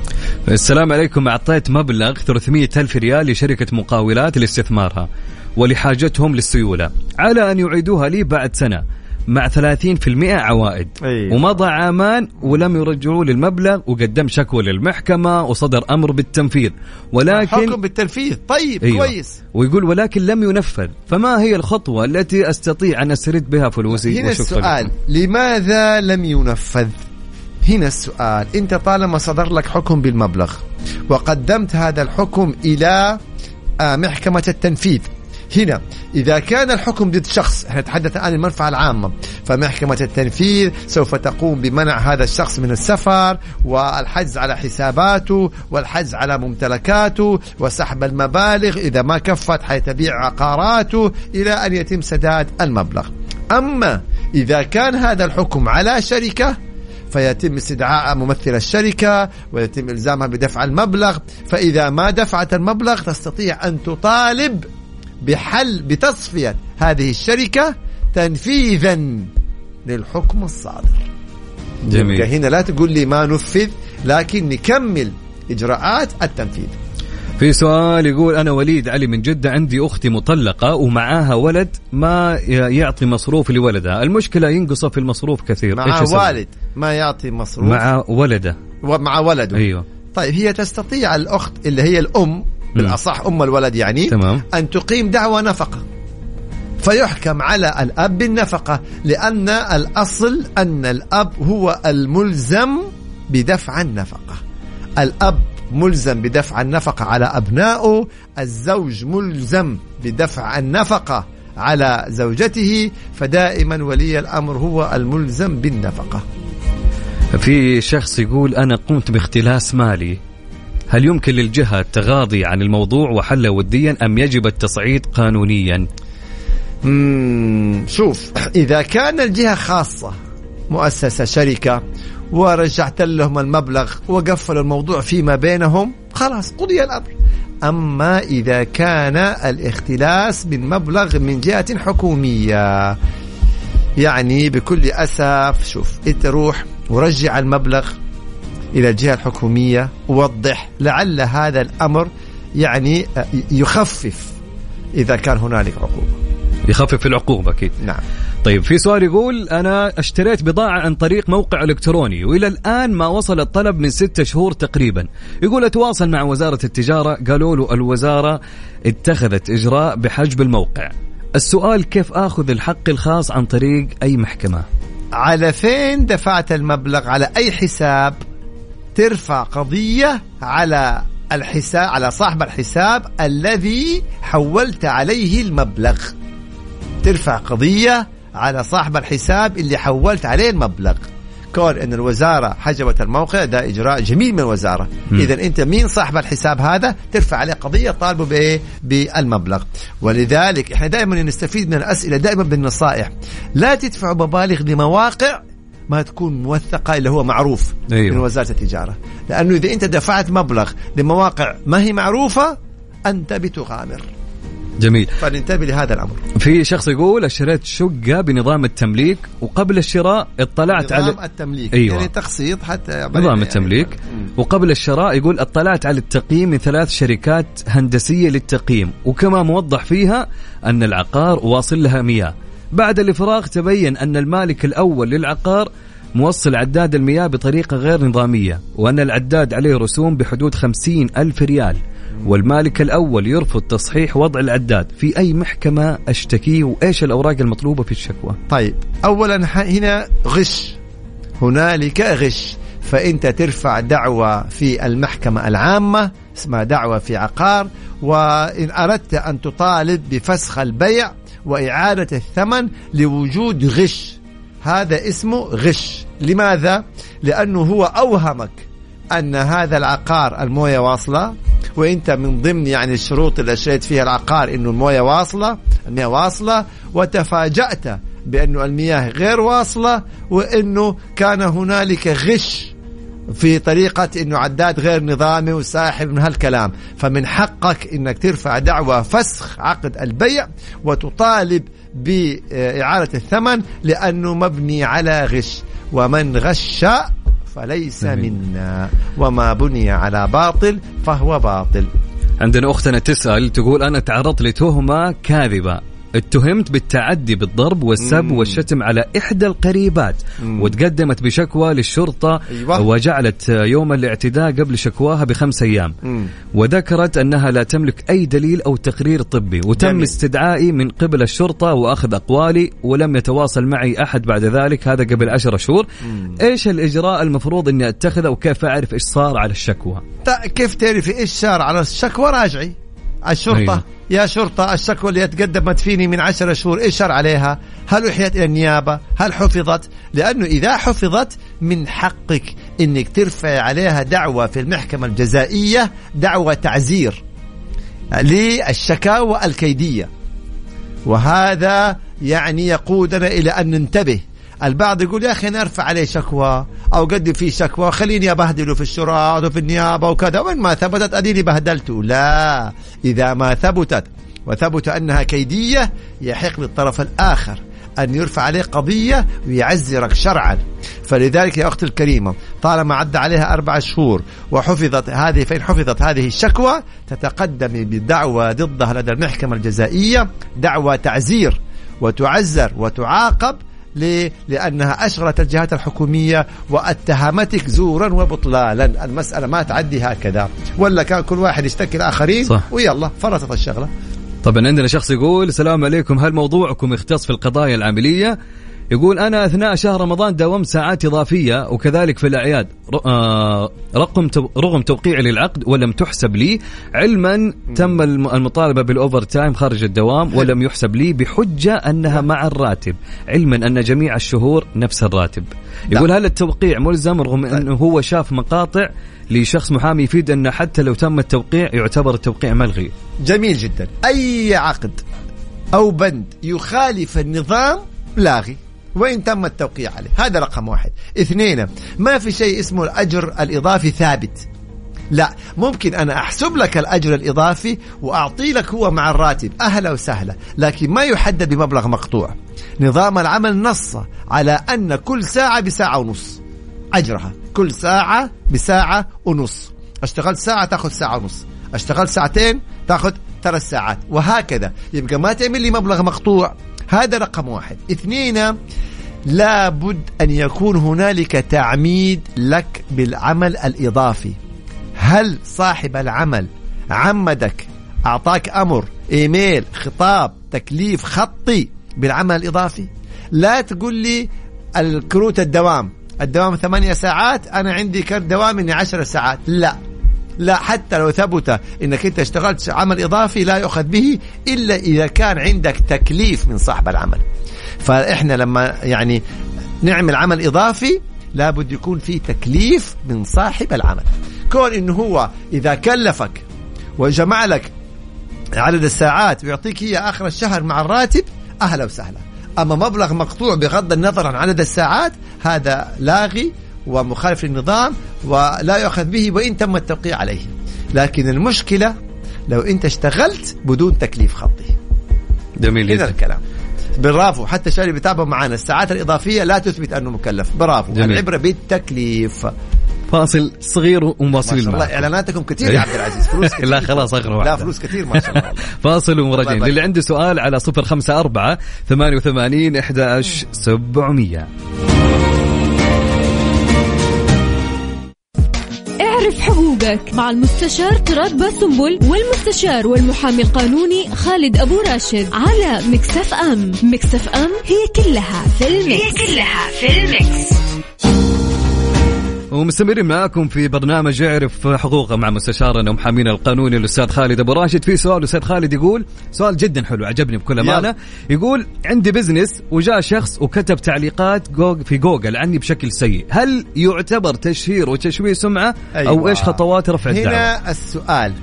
السلام عليكم. أعطيت مبلغ 300 ألف ريال لشركة مقاولات لاستثمارها ولحاجتهم للسيولة على أن يعيدوها لي بعد سنة مع 30% عوائد. أيوة. ومضى عامان ولم يرجعوا للمبلغ وقدم شكوى للمحكمة وصدر أمر بالتنفيذ. ولكن حكم بالتنفيذ. طيب أيوة. كويس. ويقول ولكن لم ينفذ. فما هي الخطوة التي أستطيع أن أسترد بها فلوسي؟ هنا وشكرا السؤال لكم. لماذا لم ينفذ؟ هنا السؤال. أنت طالما صدر لك حكم بالمبلغ وقدمت هذا الحكم إلى آه، محكمة التنفيذ. هنا إذا كان الحكم ضد شخص نتحدث الآن المنفعة العامة. فمحكمة التنفيذ سوف تقوم بمنع هذا الشخص من السفر والحجز على حساباته والحجز على ممتلكاته وسحب المبالغ إذا ما كفت حيتبيع عقاراته إلى أن يتم سداد المبلغ. أما إذا كان هذا الحكم على شركة فيتم استدعاء ممثل الشركة ويتم إلزامها بدفع المبلغ فإذا ما دفعت المبلغ تستطيع أن تطالب بحل بتصفية هذه الشركة تنفيذا للحكم الصادر. جميل. هنا لا تقول لي ما نفذ لكن نكمل إجراءات التنفيذ. في سؤال يقول أنا وليد علي من جدة عندي أختي مطلقة ومعاها ولد ما يعطي مصروف لولدها. المشكلة ينقصه في المصروف كثير. مع؟ والد ما يعطي مصروف. مع ولده. ومع ولده. أيوه. طيب هي تستطيع الأخت اللي هي الأم بالأصح أم الولد يعني تمام. أن تقيم دعوى نفقة. فيحكم على الأب بالنفقة لأن الأصل أن الأب هو الملزم بدفع النفقة. الأب ملزم بدفع النفقة على أبنائه الزوج ملزم بدفع النفقة على زوجته فدائما ولي الأمر هو الملزم بالنفقة. في شخص يقول أنا قمت باختلاس مالي. هل يمكن للجهة التغاضي عن الموضوع وحله وديا أم يجب التصعيد قانونيا؟ مم، شوف إذا كان الجهة خاصة مؤسسة شركة ورجعت لهم المبلغ وقفلوا الموضوع فيما بينهم. خلاص قضي الأمر. أما إذا كان الاختلاس من مبلغ من جهة حكومية يعني بكل أسف شوف أنت روح ورجع المبلغ إلى الجهة الحكومية ووضح لعل هذا الأمر يعني يخفف إذا كان هنالك عقوبة. يخفف العقوبة أكيد. نعم. طيب في سؤال يقول أنا اشتريت بضاعة عن طريق موقع إلكتروني وإلى الآن ما وصل الطلب من ستة شهور تقريبا. يقول أتواصل مع وزارة التجارة؟ قالوا له الوزارة اتخذت إجراء بحجب الموقع. السؤال كيف أخذ الحق الخاص عن طريق أي محكمة؟ على فين دفعت المبلغ؟ على أي حساب ترفع قضية على الحساب على صاحب الحساب الذي حولت عليه المبلغ؟ ترفع قضية على صاحب الحساب اللي حولت عليه المبلغ. كون إن الوزارة حجبت الموقع ده إجراء جميل من الوزارة. اذا أنت مين صاحب الحساب هذا؟ ترفع عليه قضية طالبه بإيه؟ بالمبلغ. ولذلك إحنا دائما نستفيد من الأسئلة دائما بالنصائح. لا تدفعوا مبالغ لمواقع ما تكون موثقة اللي هو معروف أيوة. من وزارة التجارة. لأنه إذا أنت دفعت مبلغ لمواقع ما هي معروفة أنت بتغامر. جميل. فننتبه لهذا الأمر. في شخص يقول أشتريت شقة بنظام التمليك وقبل الشراء اطلعت نظام على التمليك. أيوة. يعني تقسيط حتى نظام التمليك. وقبل الشراء يقول أطلعت على التقييم من ثلاث شركات هندسية للتقييم. وكما موضح فيها أن العقار واصل لها مياه. بعد الإفراغ تبين أن المالك الأول للعقار موصل عداد المياه بطريقة غير نظامية وأن العداد عليه رسوم بحدود خمسين ألف ريال. والمالك الأول يرفض تصحيح وضع العداد. في أي محكمة أشتكيه؟ وإيش الأوراق المطلوبة في الشكوى؟ طيب اولا ح- هنا غش. هنالك غش. فانت ترفع دعوة في المحكمة العامة اسمها دعوة في عقار وإن أردت أن تطالب بفسخ البيع وإعادة الثمن لوجود غش. هذا اسمه غش. لماذا؟ لأنه هو أوهمك أن هذا العقار الموية واصلة. وانت من ضمن يعني الشروط اللي اشتريت فيها العقار إنه الموية واصلة المياه واصلة وتفاجأت بانه المياه غير واصلة وإنه كان هنالك غش في طريقة إنه عداد غير نظامي وساحب من هالكلام. فمن حقك إنك ترفع دعوى فسخ عقد البيع وتطالب بإعادة الثمن لأنه مبني على غش. ومن غش فليس. منا. وما بني على باطل فهو باطل. عندنا أختنا تسأل تقول أنا تعرضت لتهمة كاذبة. اتهمت بالتعدي بالضرب والسب مم. والشتم على إحدى القريبات مم. وتقدمت بشكوى للشرطة أيوة. وجعلت يوم الاعتداء قبل شكواها بخمس أيام مم. وذكرت أنها لا تملك أي دليل أو تقرير طبي وتم جميل. استدعائي من قبل الشرطة وأخذ أقوالي ولم يتواصل معي أحد بعد ذلك هذا قبل عشر شهور إيش الإجراء المفروض أني أتخذه وكيف أعرف إيش صار على الشكوى كيف تعرفي إيش صار على الشكوى راجعي الشرطة أيوة. يا شرطة الشكوى اللي تقدمت فيني من عشرة شهور إيش صار عليها؟ هل أحيت إلى النيابة؟ هل حفظت؟ لأنه إذا حفظت من حقك أنك ترفع عليها دعوة في المحكمة الجزائية دعوة تعزير للشكاوى الكيدية. وهذا يعني يقودنا إلى أن ننتبه البعض يقول يا أخي أنا أرفع عليه شكوى أو قدم فيه شكوى خليني أبهدله في الشرطة وفي النيابة وكذا وين ما ثبتت أديني بهدلته. لا إذا ما ثبتت وثبت أنها كيدية يحق للطرف الآخر أن يرفع عليه قضية ويعزرك شرعا. فلذلك يا أختي الكريمة طالما عدى عليها أربع شهور وحفظت هذه فإن حفظت هذه الشكوى تتقدم بدعوى ضدها لدى المحكمة الجزائية دعوى تعزير وتعزر وتعاقب ليه؟ لأنها أشغلت الجهات الحكومية واتهمتك زورا وبطلالا. المسألة ما تعدي هكذا. ولا كان كل واحد يشتكي الآخرين صح. ويلا فرطت الشغلة. طبعا عندنا شخص يقول السلام عليكم. هل موضوعكم يختص في القضايا العملية يقول أنا أثناء شهر رمضان داومت ساعات إضافية وكذلك في الأعياد. آه، رقم رغم توقيعي للعقد ولم تحسب لي علما تم الم- المطالبة بالأوفر تايم خارج الدوام ولم يحسب لي بحجة أنها مع الراتب. علما أن جميع الشهور نفس الراتب. يقول هل التوقيع ملزم رغم أنه هو شاف مقاطع لشخص محامي يفيد أنه حتى لو تم التوقيع يعتبر التوقيع ملغي؟ جميل جدا. أي عقد أو بند يخالف النظام لاغي. وإن تم التوقيع عليه. هذا رقم واحد. اثنين ما في شيء اسمه الأجر الإضافي ثابت. لا ممكن أنا أحسب لك الأجر الإضافي وأعطي لك هو مع الراتب أهلا وسهلا لكن ما يحدد بمبلغ مقطوع. نظام العمل نص على أن كل ساعة بساعة ونص. أجرها. كل ساعة بساعة ونص. اشتغلت ساعة تأخذ ساعة ونص. اشتغلت ساعتين تأخذ ثلاث ساعات. وهكذا. يبقى ما تعمل لي مبلغ مقطوع. هذا رقم واحد. اثنين لابد أن يكون هنالك تعميد لك بالعمل الإضافي. هل صاحب العمل عمدك أعطاك أمر إيميل خطاب تكليف خطي بالعمل الإضافي؟ لا تقول لي الكروت الدوام. الدوام ثمانية ساعات أنا عندي كرت دوام إني عشر ساعات. لا. لا حتى لو ثبت إنك أنت اشتغلت عمل إضافي لا يؤخذ به إلا إذا كان عندك تكليف من صاحب العمل. فإحنا لما يعني نعمل عمل إضافي لابد يكون في تكليف من صاحب العمل. كون إنه هو إذا كلفك وجمع لك عدد الساعات ويعطيك اياه آخر الشهر مع الراتب أهلا وسهلا. أما مبلغ مقطوع بغض النظر عن عدد الساعات هذا لاغي ومخالف للنظام ولا يؤخذ به وإن تم التوقيع عليه. لكن المشكلة لو أنت اشتغلت بدون تكليف خطي. جميل هذا الكلام. برافو حتى الشباب اللي بيتابعوا معنا الساعات الإضافية لا تثبت أنه مكلف. برافو جميل. العبرة بالتكليف. فاصل صغير ومواصلين ما شاء الله إعلاناتكم كثير يا عبد العزيز. فلوس [LAUGHS] كثير لا خلاص اغرى لا فلوس كثير ما شاء الله. [LAUGHS] فاصل وراجعين طيب، طيب. للي عنده سؤال على 054 88 11700 اعرف حقوقك مع المستشار تراد باسنبل والمستشار والمحامي القانوني خالد أبو راشد على Mix FM Mix FM هي كلها في ال mix. هي كلها في ال mix. ومستمرين معاكم في برنامج اعرف حقوقك مع مستشارنا ومحامينا القانوني الأستاذ خالد أبو راشد. في سؤال الاستاذ خالد يقول سؤال جدا حلو عجبني بكل أمانة. يقول عندي business وجاء شخص وكتب تعليقات جوج في جوجل عني بشكل سيء. هل يعتبر تشهير وتشويه سمعة؟ أيوة. أو إيش خطوات رفع الدعوى؟ هنا السؤال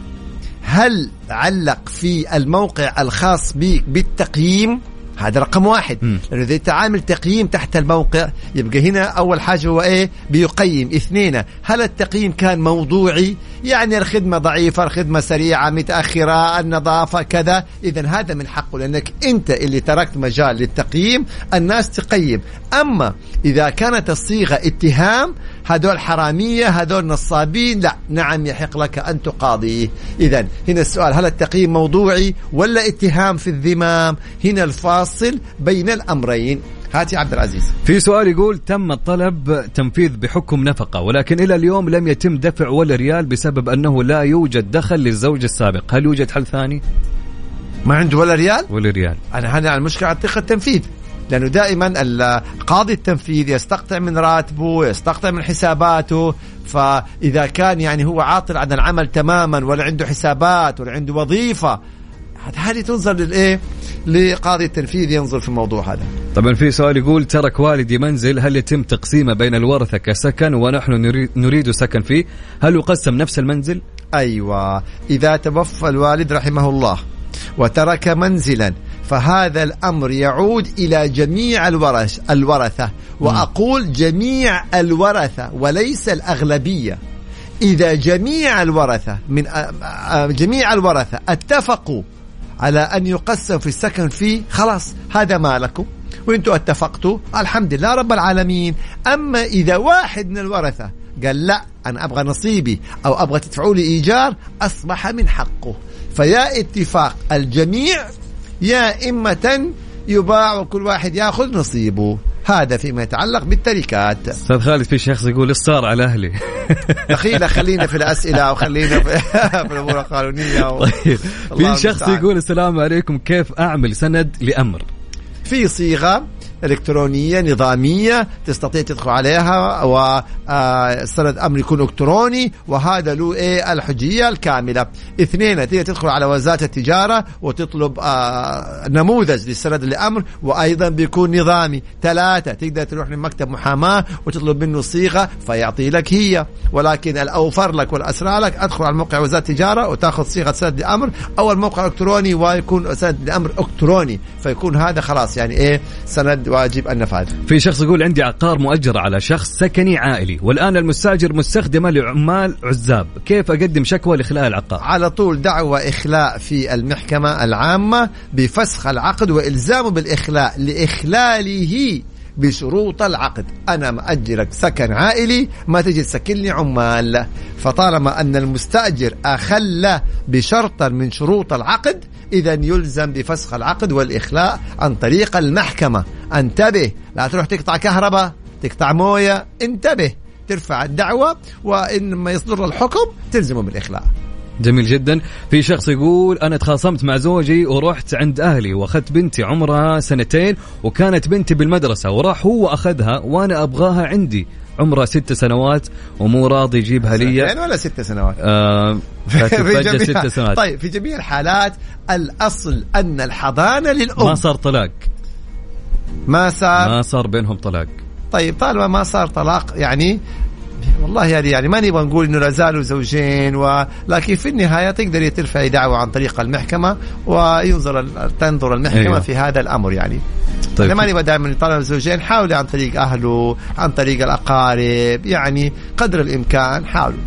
هل علق في الموقع الخاص بك بالتقييم؟ هذا رقم واحد. لأنه إذا انت عامل تقييم تحت الموقع يبقى هنا أول حاجة هو إيه؟ بيقيم. اثنين هل التقييم كان موضوعي؟ يعني الخدمة ضعيفة الخدمة سريعة متأخرة النظافة كذا. اذا هذا من حقه لأنك أنت اللي تركت مجال للتقييم الناس تقيم. أما إذا كانت الصيغة اتهام هذول حرامية هذول نصابين. لا نعم يحق لك أن تقاضيه إذا هنا السؤال هل التقييم موضوعي ولا اتهام في الذمام؟ هنا الفاصل بين الأمرين. هات يا عبد العزيز. في سؤال يقول تم الطلب تنفيذ بحكم نفقة ولكن إلى اليوم لم يتم دفع ولا ريال بسبب أنه لا يوجد دخل للزوج السابق. هل يوجد حل ثاني؟ ما عنده ولا ريال؟ ولا ريال. أنا هنا المشكلة على التنفيذ. لأنه دائما قاضي التنفيذ يستقطع من راتبه يستقطع من حساباته فإذا كان يعني هو عاطل عن العمل تماما ولا عنده حسابات ولا عنده وظيفة هذه تنظر للإيه؟ لقاضي التنفيذ ينظر في الموضوع هذا. طبعا في سؤال يقول ترك والدي منزل هل يتم تقسيمه بين الورثة كسكن ونحن نريد سكن فيه؟ هل يقسم نفس المنزل؟ أيوه إذا توفى الوالد رحمه الله وترك منزلا فهذا الأمر يعود إلى جميع الورث الورثة. وأقول جميع الورثة وليس الأغلبية. إذا جميع الورثة من جميع الورثة اتفقوا على أن يقسم في السكن فيه خلاص هذا مالكم. وإنتم اتفقتوا. الحمد لله رب العالمين. أما إذا واحد من الورثة قال لا أنا أبغى نصيبي أو أبغى تدفعوا لي إيجار أصبح من حقه. فيا اتفاق الجميع يا إمة يباع وكل واحد ياخذ نصيبه. هذا فيما يتعلق بالتركات. أستاذ خالد في شخص يقول إيش على أهلي. [LAUGHS] دخيلة خلينا في الأسئلة وخلينا في, [LAUGHS] في الأمور القانونية و... طيب في شخص يقول السلام عليكم كيف أعمل سند لأمر؟ في صيغة إلكترونية نظامية تستطيع تدخل عليها وسند أمر يكون إلكتروني وهذا له إيه الحجية الكاملة. اثنين تقدر تدخل على وزارة التجارة وتطلب آه نموذج للسند الامر وأيضا بيكون نظامي. ثلاثة تقدر تروح لمكتب محاماة وتطلب منه صيغة فيعطي لك هي. ولكن الأوفر لك والأسرع لك أدخل على موقع وزارة التجارة وتأخذ صيغة سند الامر أو الموقع الالكتروني ويكون سند الامر إلكتروني. فيكون هذا خلاص يعني إيه سند واجب النفاذ. في شخص يقول عندي عقار مؤجر على شخص سكني عائلي والآن المستأجر مستخدمة لعمال عزاب. كيف أقدم شكوى لإخلاء العقار؟ على طول دعوة إخلاء في المحكمة العامة بفسخ العقد وإلزامه بالإخلاء لإخلاله بشروط العقد. أنا مأجرك سكن عائلي ما تجي تسكنني عمال. فطالما أن المستأجر أخل بشرط من شروط العقد إذا يلزم بفسخ العقد والإخلاء عن طريق المحكمة. انتبه لا تروح تقطع كهرباء تقطع موية انتبه. ترفع الدعوة وإن ما يصدر الحكم تلزمه بالإخلاء. جميل جدا. في شخص يقول أنا تخاصمت مع زوجي ورحت عند أهلي وأخذت بنتي عمرها سنتين وكانت بنتي بالمدرسة وراح هو اخذها وأنا أبغاها عندي. عمرها ست سنوات ومو راضي يجيبها لي. سنتين ولا ست سنوات؟ آه في جميع ست سنوات. طيب في جميع الحالات الأصل أن الحضانة للأم. ما صار طلاق. ما صار؟ ما صار بينهم طلاق. طيب طالما ما صار طلاق يعني والله هذه يعني ما نبغى نقول إنه لا زالوا زوجين ولكن في النهاية تقدر ترفعي دعوة عن طريق المحكمة وينظر تنظر المحكمة أيوه. في هذا الأمر يعني. طيب. ما نبغى دائما يطلع الزوجين حاولوا عن طريق أهله عن طريق الأقارب يعني قدر الإمكان حاولوا.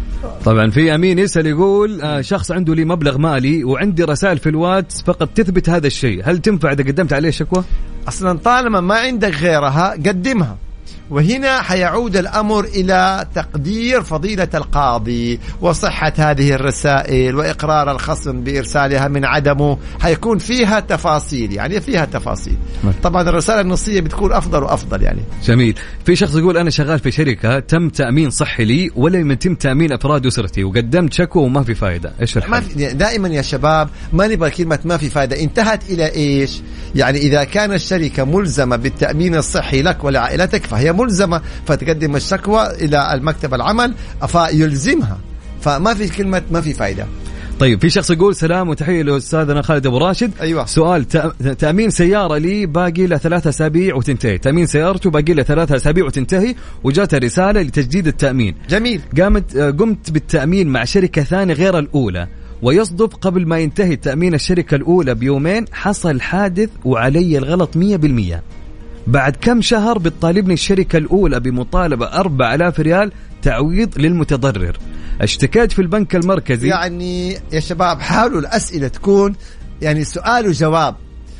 طبعا في أمين يسأل يقول آه شخص عنده لي مبلغ مالي وعندي رسائل في الواتس فقط تثبت هذا الشيء. هل تنفع إذا قدمت عليه شكوى؟ أصلا طالما ما عندك غيرها قدمها. وهنا حيعود الأمر إلى تقدير فضيلة القاضي وصحة هذه الرسائل وإقرار الخصم بإرسالها من عدمه حيكون فيها تفاصيل يعني فيها تفاصيل. طبعا الرسالة النصية بتكون أفضل وأفضل يعني. جميل. في شخص يقول أنا شغال في شركة تم تأمين صحي لي ولم يتم تأمين أفراد أسرتي وقدمت شكوى وما في فائدة إيش الحل؟ ما في دائما يا شباب ما نبغى كلمة ما في فائدة انتهت إلى إيش؟ يعني إذا كان الشركة ملزمة بالتأمين الصحي لك ولعائلتك فهي ملزمة فتقدم الشكوى إلى المكتب العمل فيلزمها. فما في كلمة ما في فائدة طيب في شخص يقول سلام وتحية لأستاذنا خالد أبو راشد. أيوه. سؤال تأمين سيارة لي باقي له ثلاثة أسابيع وتنتهي. تأمين سيارته باقي له ثلاثة أسابيع وتنتهي وجاته رسالة لتجديد التأمين. جميل. قامت قمت بالتأمين مع شركة ثانية غير الأولى ويصدف قبل ما ينتهي تأمين الشركة الأولى بيومين حصل حادث وعلي الغلط 100% بعد كم شهر بتطالبني الشركة الأولى بمطالبة 4000 ريال تعويض للمتضرر. اشتكيت في البنك المركزي. يعني يا شباب حاولوا الأسئلة تكون يعني سؤال وجواب.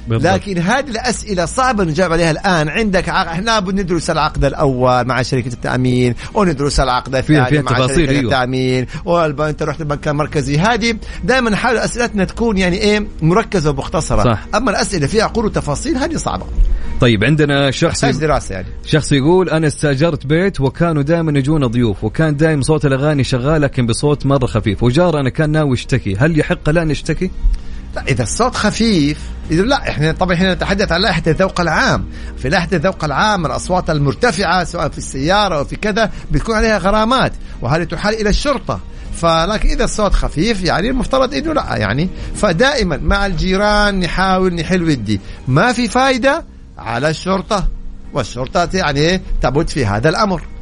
بالضبط. لكن هذه الأسئلة صعبة نجاوب عليها الآن عندك عق... إحنا بندرس العقد الأول مع شركة التأمين وندرس العقد الثاني مع شركة أيوة. التأمين والبنك أنت رحت البنك المركزي هذه دائما نحاول أسئلتنا تكون يعني إيه مركزة ومختصرة صح. أما الأسئلة فيها عقول وتفاصيل هذه صعبة طيب عندنا شخص دراسة يعني شخص يقول أنا استأجرت بيت وكانوا دائما يجونا ضيوف وكان دائما صوت الأغاني شغال لكن بصوت مرة خفيف وجارنا كان ناوي يشتكي هل يحق لا نشتكي؟ لا إذا الصوت خفيف إذا لا إحنا طبعا إحنا نتحدث عن لائحه الذوق العام. في لائحه الذوق العام الأصوات المرتفعة سواء في السيارة أو في كذا بتكون عليها غرامات وهذه تحال إلى الشرطة. فلكن إذا الصوت خفيف يعني المفترض إنه لا يعني فدائما مع الجيران نحاول نحل ودي. ما في فايدة على الشرطة والشرطة يعني تبت في هذا الأمر.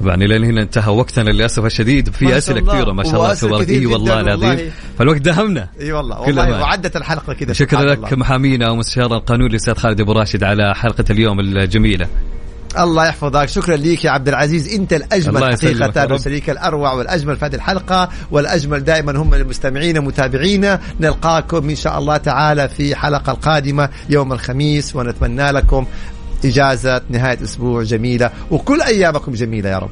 طبعا إلى هنا انتهى وقتنا للأسف الشديد في أسئلة. كثيرة ما شاء الله تبارك إي والله العظيم. فالوقت دهمنا إي والله والله. وعدت الحلقة كذا شكرا لك الله. محامينا ومستشار القانون الأستاذ خالد أبو راشد على حلقة اليوم الجميلة الله يحفظك شكرا ليك يا عبد العزيز أنت الأجمل حقيقة. وشريك الأروع والأجمل في هذه الحلقة والأجمل دائما هم المستمعين متابعينا نلقاكم إن شاء الله تعالى في حلقة القادمة يوم الخميس ونتمنى لكم إجازة نهاية أسبوع جميلة وكل أيامكم جميلة يا رب.